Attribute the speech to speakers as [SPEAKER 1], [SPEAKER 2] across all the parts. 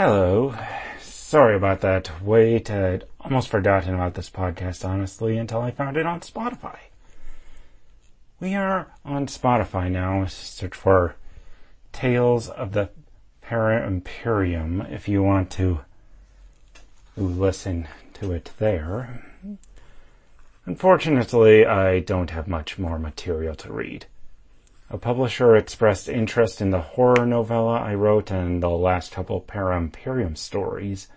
[SPEAKER 1] Hello. Sorry about that wait. I'd almost forgotten about this podcast, honestly, until I found it on Spotify. We are on Spotify now. Search for Tales of the Para Imperium if you want to listen to it there. Unfortunately, I don't have much more material to read. A publisher expressed interest in the horror novella I wrote and the last couple Para Imperium stories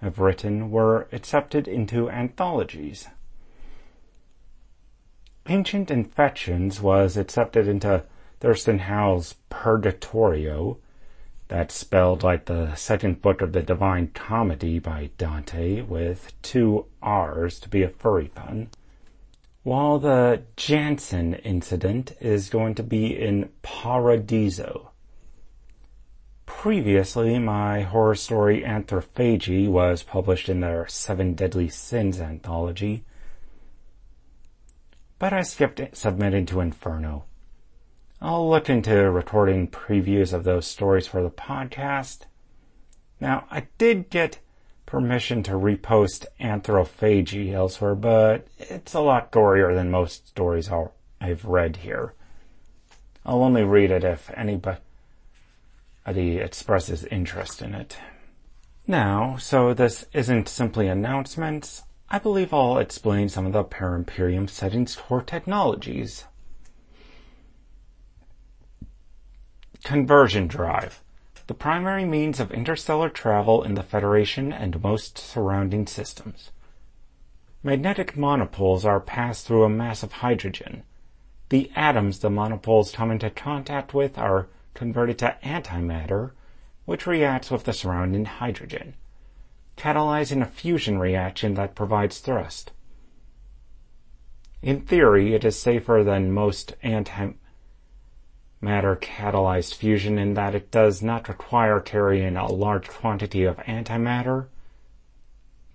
[SPEAKER 1] I've written were accepted into anthologies. Ancient Infections was accepted into Thurston Howell's Purgatorio, that's spelled like the second book of the Divine Comedy by Dante with two R's to be a furry pun while the Jansen incident is going to be in Paradiso. Previously, my horror story Anthrophagy was published in their Seven Deadly Sins anthology, but I skipped submitting to Inferno. I'll look into recording previews of those stories for the podcast. Now, I did get permission to repost Anthrophagy elsewhere, but it's a lot gorier than most stories I've read here. I'll only read it if anybody expresses interest in it. Now, so this isn't simply announcements, I believe I'll explain some of the Para Imperium settings core technologies. Conversion drive the primary means of interstellar travel in the Federation and most surrounding systems. Magnetic monopoles are passed through a mass of hydrogen. The atoms the monopoles come into contact with are converted to antimatter, which reacts with the surrounding hydrogen, catalyzing a fusion reaction that provides thrust. In theory, it is safer than most anti matter catalyzed fusion in that it does not require carrying a large quantity of antimatter,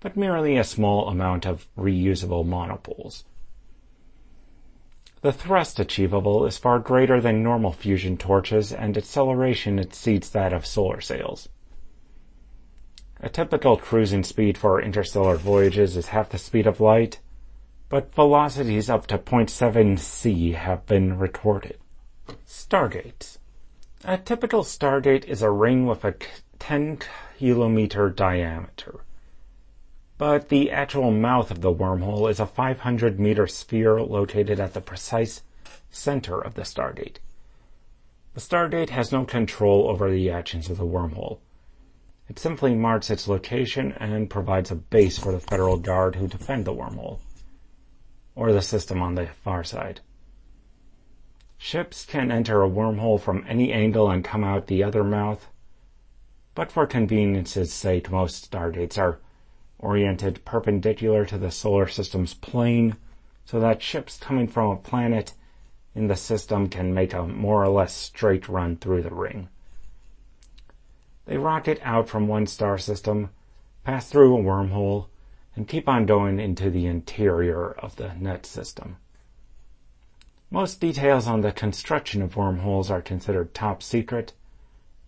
[SPEAKER 1] but merely a small amount of reusable monopoles. The thrust achievable is far greater than normal fusion torches and acceleration exceeds that of solar sails. A typical cruising speed for interstellar voyages is half the speed of light, but velocities up to 0.7 c have been recorded. Stargates. A typical stargate is a ring with a 10 kilometer diameter. But the actual mouth of the wormhole is a 500 meter sphere located at the precise center of the stargate. The stargate has no control over the actions of the wormhole. It simply marks its location and provides a base for the Federal Guard who defend the wormhole, or the system on the far side. Ships can enter a wormhole from any angle and come out the other mouth, but for convenience's sake, most stargates are oriented perpendicular to the solar system's plane so that ships coming from a planet in the system can make a more or less straight run through the ring. They rocket out from one star system, pass through a wormhole, and keep on going into the interior of the net system. Most details on the construction of wormholes are considered top secret,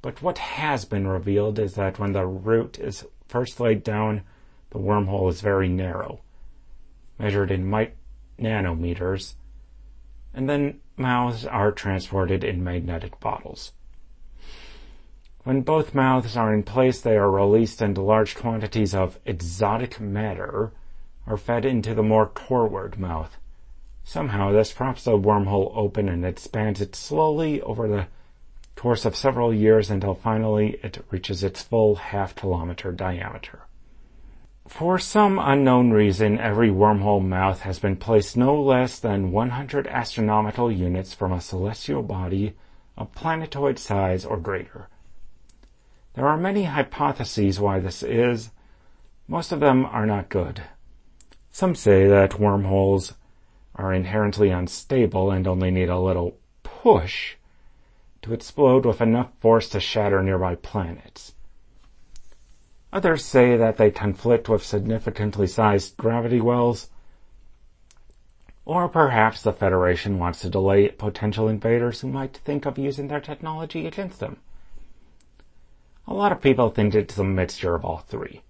[SPEAKER 1] but what has been revealed is that when the route is first laid down, the wormhole is very narrow, measured in mic- nanometers, and then mouths are transported in magnetic bottles. When both mouths are in place, they are released and large quantities of exotic matter are fed into the more coreward mouth, Somehow, this props the wormhole open and expands it slowly over the course of several years until finally it reaches its full half kilometer diameter. For some unknown reason, every wormhole mouth has been placed no less than 100 astronomical units from a celestial body of planetoid size or greater. There are many hypotheses why this is. Most of them are not good. Some say that wormholes are inherently unstable and only need a little push to explode with enough force to shatter nearby planets. Others say that they conflict with significantly sized gravity wells, or perhaps the Federation wants to delay potential invaders who might think of using their technology against them. A lot of people think it's a mixture of all three.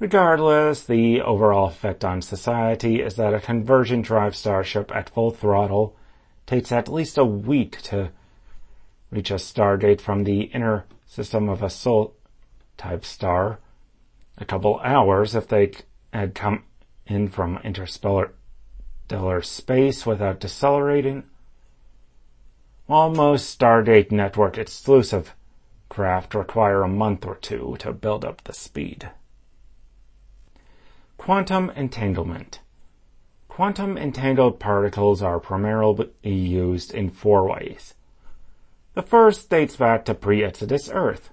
[SPEAKER 1] Regardless, the overall effect on society is that a conversion drive starship at full throttle takes at least a week to reach a stargate from the inner system of a Sol type star, a couple hours if they had come in from interstellar space without decelerating, while most Stargate Network exclusive craft require a month or two to build up the speed. Quantum entanglement. Quantum entangled particles are primarily used in four ways. The first dates back to pre-Exodus Earth,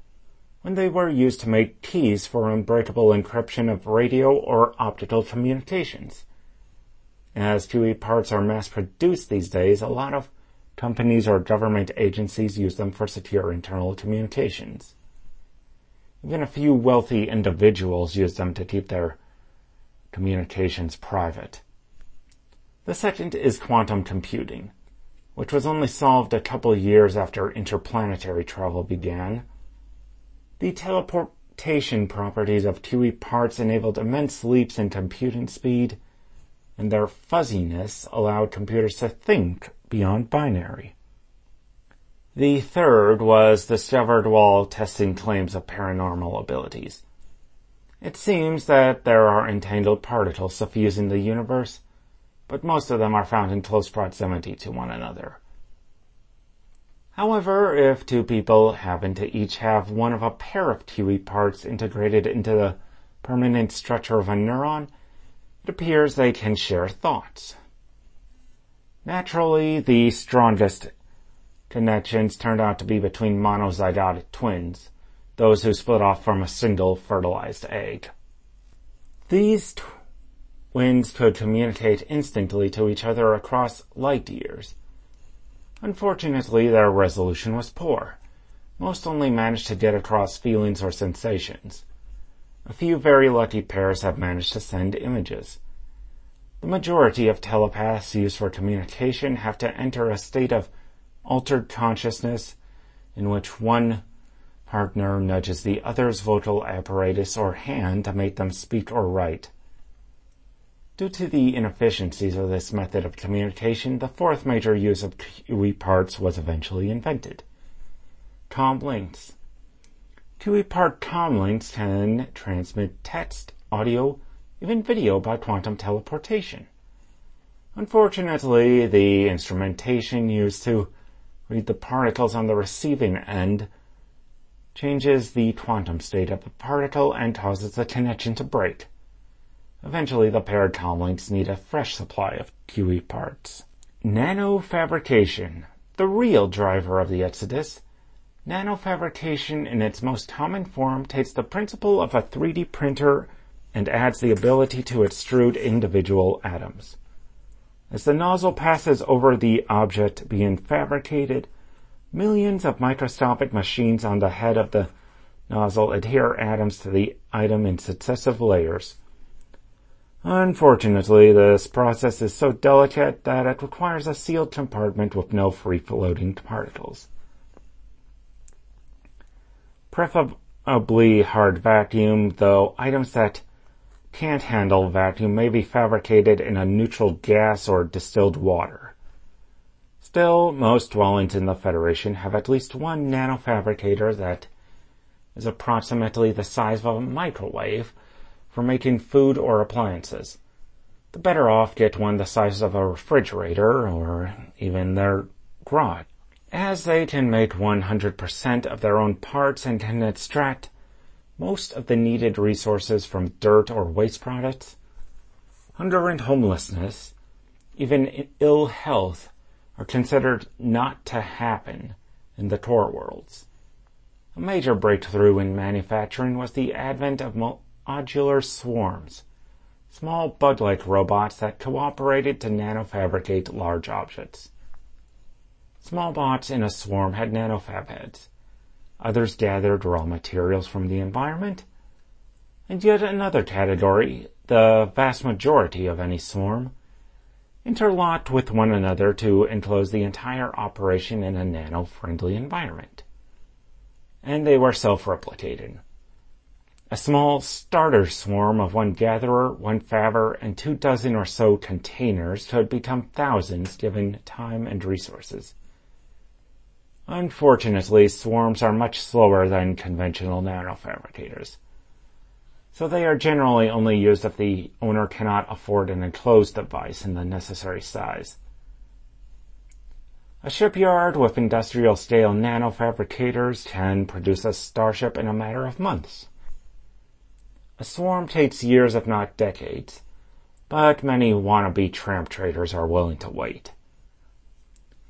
[SPEAKER 1] when they were used to make keys for unbreakable encryption of radio or optical communications. As QE parts are mass produced these days, a lot of companies or government agencies use them for secure internal communications. Even a few wealthy individuals use them to keep their communications private. The second is quantum computing, which was only solved a couple years after interplanetary travel began. The teleportation properties of QE parts enabled immense leaps in computing speed and their fuzziness allowed computers to think beyond binary. The third was discovered while testing claims of paranormal abilities. It seems that there are entangled particles suffusing the universe, but most of them are found in close proximity to one another. However, if two people happen to each have one of a pair of QE parts integrated into the permanent structure of a neuron, it appears they can share thoughts. Naturally, the strongest connections turned out to be between monozygotic twins, those who split off from a single fertilized egg. These twins could communicate instantly to each other across light years. Unfortunately, their resolution was poor. Most only managed to get across feelings or sensations. A few very lucky pairs have managed to send images. The majority of telepaths used for communication have to enter a state of altered consciousness in which one partner nudges the other's vocal apparatus or hand to make them speak or write. Due to the inefficiencies of this method of communication, the fourth major use of QE parts was eventually invented. Com links. QE part com links can transmit text, audio, even video by quantum teleportation. Unfortunately, the instrumentation used to read the particles on the receiving end changes the quantum state of the particle and causes the connection to break. Eventually, the paired com links need a fresh supply of QE parts. Nanofabrication, the real driver of the Exodus, Nanofabrication in its most common form takes the principle of a 3D printer and adds the ability to extrude individual atoms. As the nozzle passes over the object being fabricated, millions of microscopic machines on the head of the nozzle adhere atoms to the item in successive layers. Unfortunately, this process is so delicate that it requires a sealed compartment with no free-floating particles preferably hard vacuum, though items that can't handle vacuum may be fabricated in a neutral gas or distilled water. Still, most dwellings in the Federation have at least one nanofabricator that is approximately the size of a microwave for making food or appliances. The better off get one the size of a refrigerator or even their garage as they can make 100% of their own parts and can extract most of the needed resources from dirt or waste products, hunger and homelessness, even ill health, are considered not to happen in the core worlds. A major breakthrough in manufacturing was the advent of modular swarms, small bug-like robots that cooperated to nanofabricate large objects. Small bots in a swarm had nanofab heads. Others gathered raw materials from the environment. And yet another category, the vast majority of any swarm, interlocked with one another to enclose the entire operation in a nano-friendly environment. and they were self-replicating. A small starter swarm of one gatherer, one fabber, and two dozen or so containers could become thousands given time and resources. Unfortunately, swarms are much slower than conventional nanofabricators. So they are generally only used if the owner cannot afford an enclosed device in the necessary size. A shipyard with industrial scale nanofabricators can produce a starship in a matter of months. A swarm takes years if not decades, but many wannabe tramp traders are willing to wait.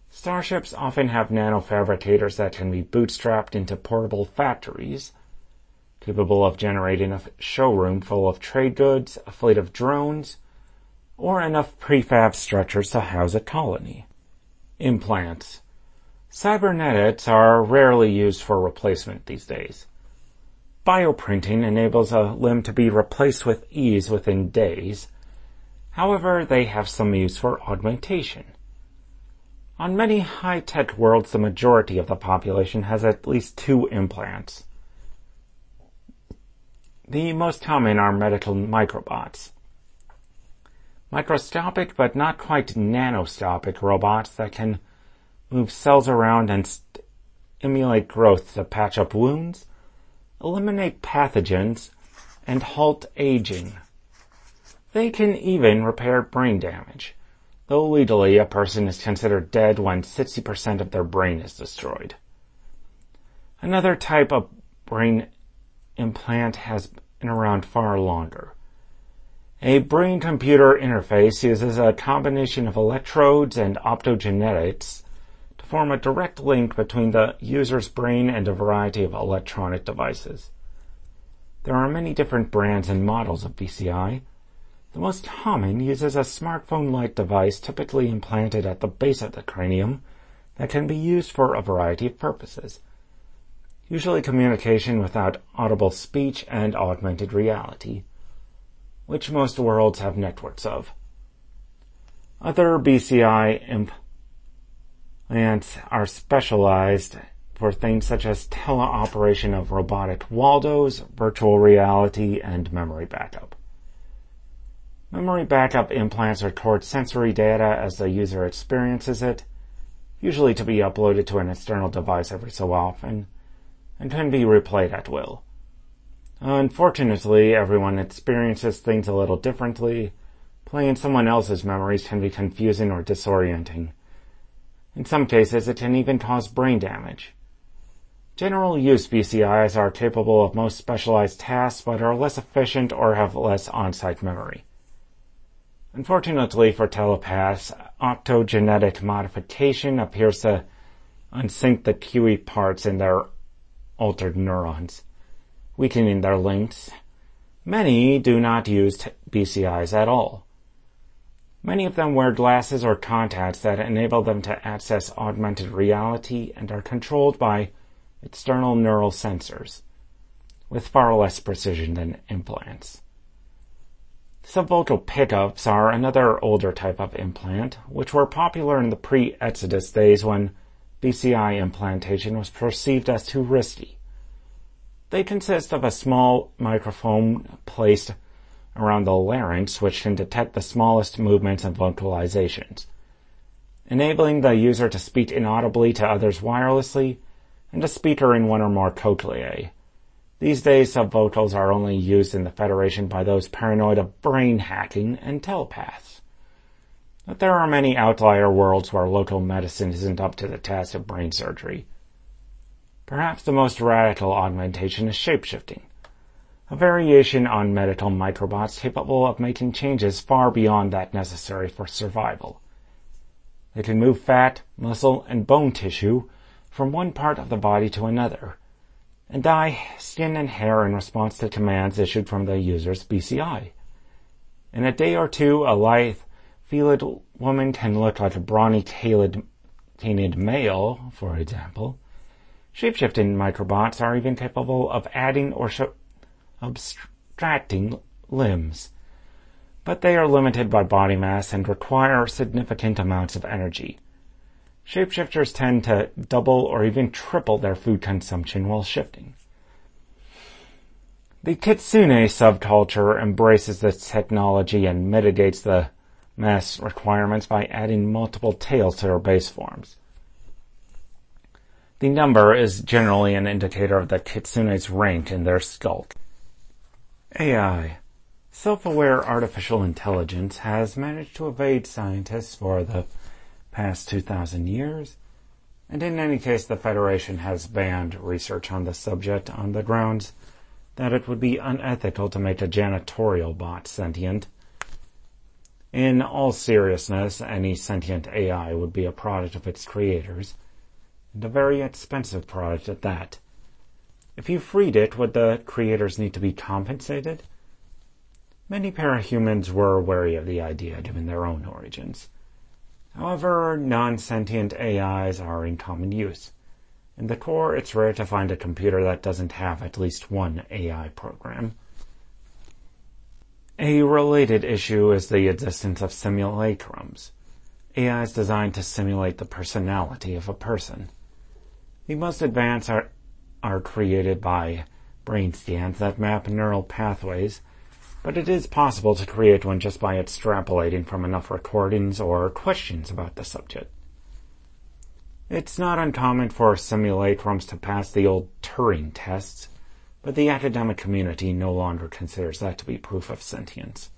[SPEAKER 1] Starships often have nanofabricators that can be bootstrapped into portable factories, capable of generating a showroom full of trade goods, a fleet of drones, or enough prefab structures to house a colony. Implants. Cybernetics are rarely used for replacement these days. Bioprinting enables a limb to be replaced with ease within days. However, they have some use for augmentation. On many high-tech worlds, the majority of the population has at least two implants. The most common are medical microbots. Microscopic but not quite nanoscopic robots that can move cells around and stimulate growth to patch up wounds, eliminate pathogens, and halt aging. They can even repair brain damage though legally a person is considered dead when 60% of their brain is destroyed. Another type of brain implant has been around far longer. A brain-computer interface uses a combination of electrodes and optogenetics to form a direct link between the user's brain and a variety of electronic devices. There are many different brands and models of BCI, the most common uses a smartphone-like device typically implanted at the base of the cranium that can be used for a variety of purposes, usually communication without audible speech and augmented reality, which most worlds have networks of. Other BCI implants are specialized for things such as teleoperation of robotic Waldos, virtual reality, and memory backup. Memory backup implants record sensory data as the user experiences it, usually to be uploaded to an external device every so often, and can be replayed at will. Unfortunately, everyone experiences things a little differently. Playing someone else's memories can be confusing or disorienting. In some cases, it can even cause brain damage. General use BCIs are capable of most specialized tasks, but are less efficient or have less on-site memory. Unfortunately for telepaths, optogenetic modification appears to unsync the QE parts in their altered neurons, weakening their links. Many do not use BCIs at all. Many of them wear glasses or contacts that enable them to access augmented reality and are controlled by external neural sensors, with far less precision than implants. Subvocal pickups are another older type of implant, which were popular in the pre-Exodus days when BCI implantation was perceived as too risky. They consist of a small microphone placed around the larynx which can detect the smallest movements and vocalizations, enabling the user to speak inaudibly to others wirelessly and a speaker in one or more cochleae. These days, subvocals are only used in the Federation by those paranoid of brain hacking and telepaths. But there are many outlier worlds where local medicine isn't up to the task of brain surgery. Perhaps the most radical augmentation is shapeshifting, a variation on medical microbots capable of making changes far beyond that necessary for survival. They can move fat, muscle, and bone tissue from one part of the body to another, and dye skin and hair in response to commands issued from the user's BCI. In a day or two, a lithe, fluid woman can look like a brawny tailed tainted male, for example. Shapeshifting microbots are even capable of adding or sh- abstracting limbs, but they are limited by body mass and require significant amounts of energy. Shapeshifters tend to double or even triple their food consumption while shifting. The kitsune subculture embraces this technology and mitigates the mass requirements by adding multiple tails to their base forms. The number is generally an indicator of the kitsune's rank in their skulk. AI. Self-aware artificial intelligence has managed to evade scientists for the past 2,000 years, and in any case the Federation has banned research on the subject on the grounds that it would be unethical to make a janitorial bot sentient. In all seriousness, any sentient AI would be a product of its creators, and a very expensive product at that. If you freed it, would the creators need to be compensated? Many parahumans were wary of the idea given their own origins. However, non-sentient AIs are in common use. In the core, it's rare to find a computer that doesn't have at least one AI program. A related issue is the existence of simulacrums. AIs designed to simulate the personality of a person. The most advanced are, are created by brain scans that map neural pathways, but it is possible to create one just by extrapolating from enough recordings or questions about the subject. It's not uncommon for simulacrums to pass the old Turing tests, but the academic community no longer considers that to be proof of sentience.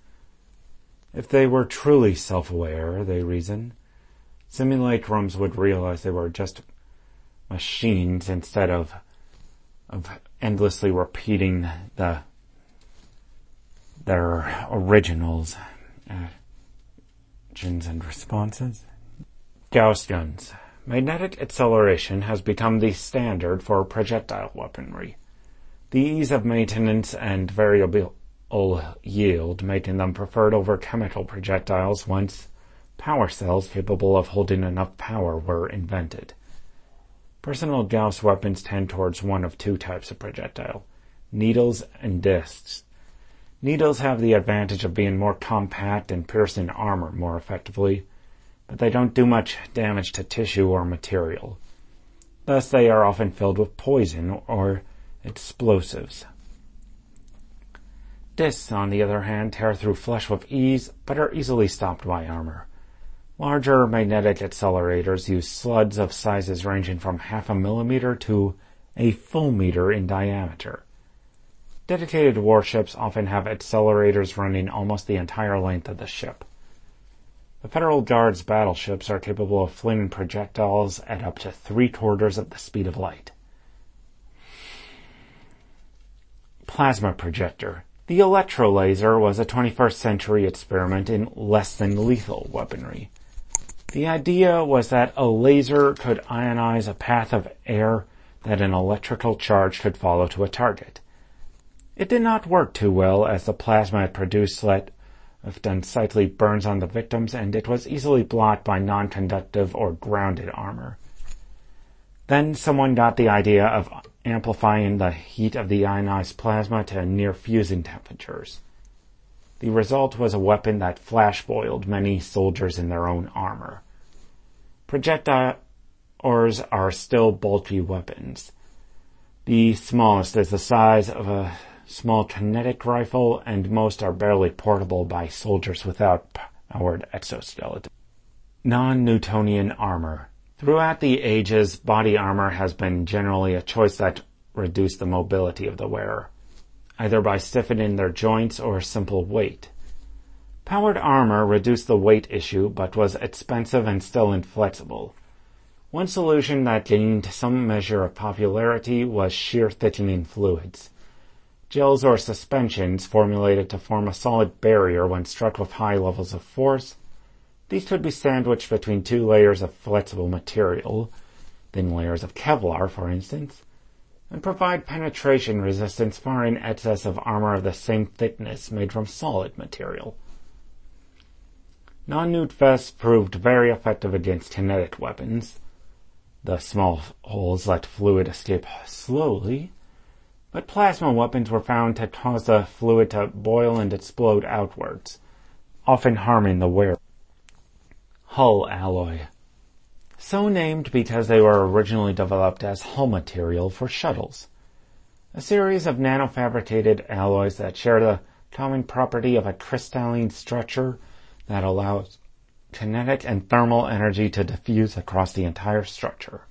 [SPEAKER 1] If they were truly self-aware, they reason, simulacrums would realize they were just machines instead of of endlessly repeating the their originals uh, actions and responses. Gauss guns. Magnetic acceleration has become the standard for projectile weaponry. The ease of maintenance and variable yield making them preferred over chemical projectiles once power cells capable of holding enough power were invented. Personal Gauss weapons tend towards one of two types of projectile, needles and discs. Needles have the advantage of being more compact and piercing armor more effectively, but they don't do much damage to tissue or material. Thus they are often filled with poison or explosives. Discs, on the other hand, tear through flesh with ease, but are easily stopped by armor. Larger magnetic accelerators use slugs of sizes ranging from half a millimeter to a full meter in diameter. Dedicated warships often have accelerators running almost the entire length of the ship. The Federal Guard's battleships are capable of flinging projectiles at up to three quarters of the speed of light. Plasma projector. The electrolaser was a 21st century experiment in less than lethal weaponry. The idea was that a laser could ionize a path of air that an electrical charge could follow to a target. It did not work too well as the plasma it produced let left unsightly burns on the victims and it was easily blocked by non-conductive or grounded armor. Then someone got the idea of amplifying the heat of the ionized plasma to near fusing temperatures. The result was a weapon that flash boiled many soldiers in their own armor. Projectiles are still bulky weapons. The smallest is the size of a small kinetic rifle, and most are barely portable by soldiers without powered exoskeleton. Non-Newtonian armor. Throughout the ages, body armor has been generally a choice that reduced the mobility of the wearer either by stiffening their joints or simple weight. Powered armor reduced the weight issue, but was expensive and still inflexible. One solution that gained some measure of popularity was shear thickening fluids. Gels or suspensions formulated to form a solid barrier when struck with high levels of force. These could be sandwiched between two layers of flexible material, thin layers of Kevlar, for instance, and provide penetration resistance far in excess of armor of the same thickness made from solid material. Non-nude vests proved very effective against kinetic weapons. The small holes let fluid escape slowly, but plasma weapons were found to cause the fluid to boil and explode outwards, often harming the wearer. Hull alloy. So named because they were originally developed as hull material for shuttles. A series of nanofabricated alloys that share the common property of a crystalline structure that allows kinetic and thermal energy to diffuse across the entire structure.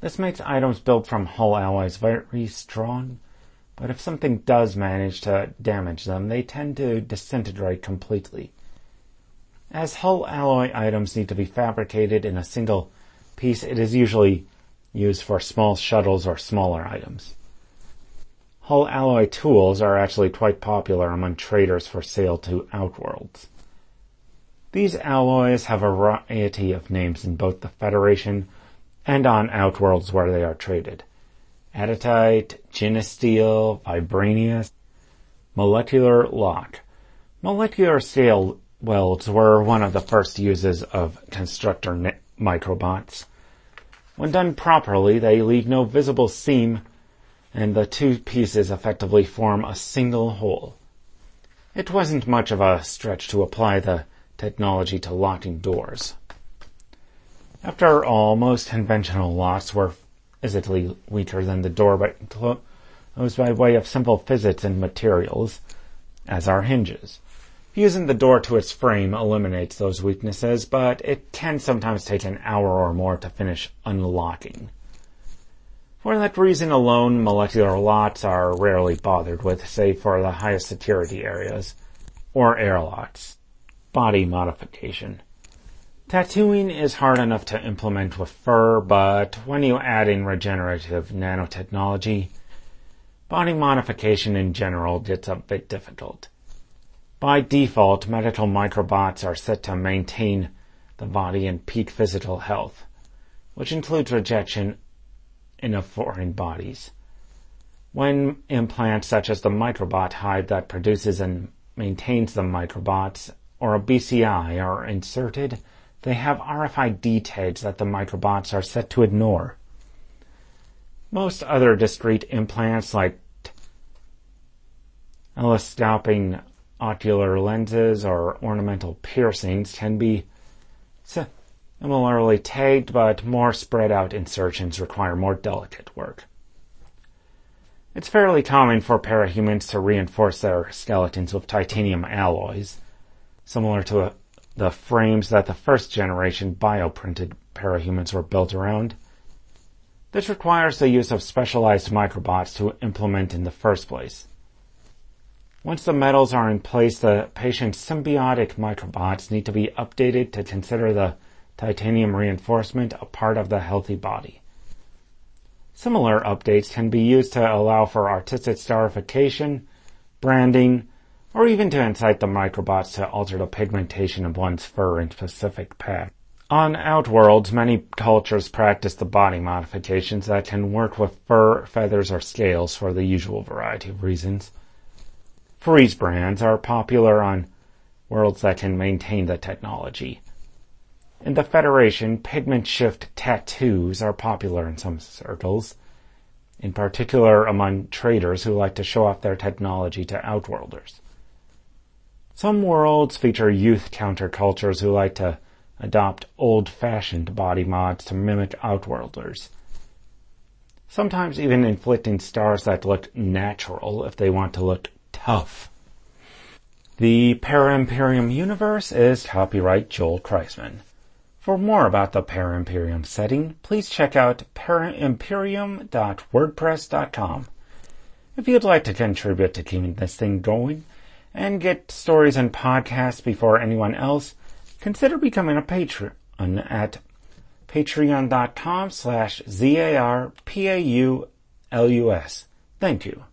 [SPEAKER 1] This makes items built from hull alloys very strong, but if something does manage to damage them, they tend to disintegrate completely. As hull alloy items need to be fabricated in a single piece, it is usually used for small shuttles or smaller items. Hull alloy tools are actually quite popular among traders for sale to outworlds. These alloys have a variety of names in both the Federation and on outworlds where they are traded. Aditite, Ginasteel, Vibranium, Molecular Lock. Molecular scale welds were one of the first uses of constructor microbots. When done properly, they leave no visible seam and the two pieces effectively form a single whole. It wasn't much of a stretch to apply the technology to locking doors. After all, most conventional locks were physically weaker than the door, but closed by way of simple physics and materials, as are hinges. Fusing the door to its frame eliminates those weaknesses, but it can sometimes take an hour or more to finish unlocking. For that reason alone, molecular locks are rarely bothered with, save for the highest security areas, or airlocks body modification. Tattooing is hard enough to implement with fur, but when you add in regenerative nanotechnology, body modification in general gets a bit difficult. By default, medical microbots are set to maintain the body in peak physical health, which includes rejection of foreign bodies. When implants such as the microbot hive that produces and maintains the microbots or a BCI are inserted, they have RFID tags that the microbots are set to ignore. Most other discrete implants like telescoping ocular lenses or ornamental piercings can be similarly tagged, but more spread out insertions require more delicate work. It's fairly common for parahumans to reinforce their skeletons with titanium alloys similar to the frames that the first generation bioprinted parahumans were built around. This requires the use of specialized microbots to implement in the first place. Once the metals are in place, the patient's symbiotic microbots need to be updated to consider the titanium reinforcement a part of the healthy body. Similar updates can be used to allow for artistic scarification, branding, or even to incite the microbots to alter the pigmentation of one's fur in specific pack. On Outworlds, many cultures practice the body modifications that can work with fur, feathers, or scales for the usual variety of reasons. Freeze brands are popular on worlds that can maintain the technology. In the Federation, pigment shift tattoos are popular in some circles, in particular among traders who like to show off their technology to outworlders. Some worlds feature youth countercultures who like to adopt old-fashioned body mods to mimic Outworlders. Sometimes even inflicting stars that look natural if they want to look tough. The Para-Imperium universe is copyright Joel Kreissman. For more about the Para-Imperium setting, please check out paraimperium.wordpress.com. If you'd like to contribute to keeping this thing going, and get stories and podcasts before anyone else, consider becoming a patron at patreon.com slash Z-A-R-P-A-U-L-U-S. Thank you.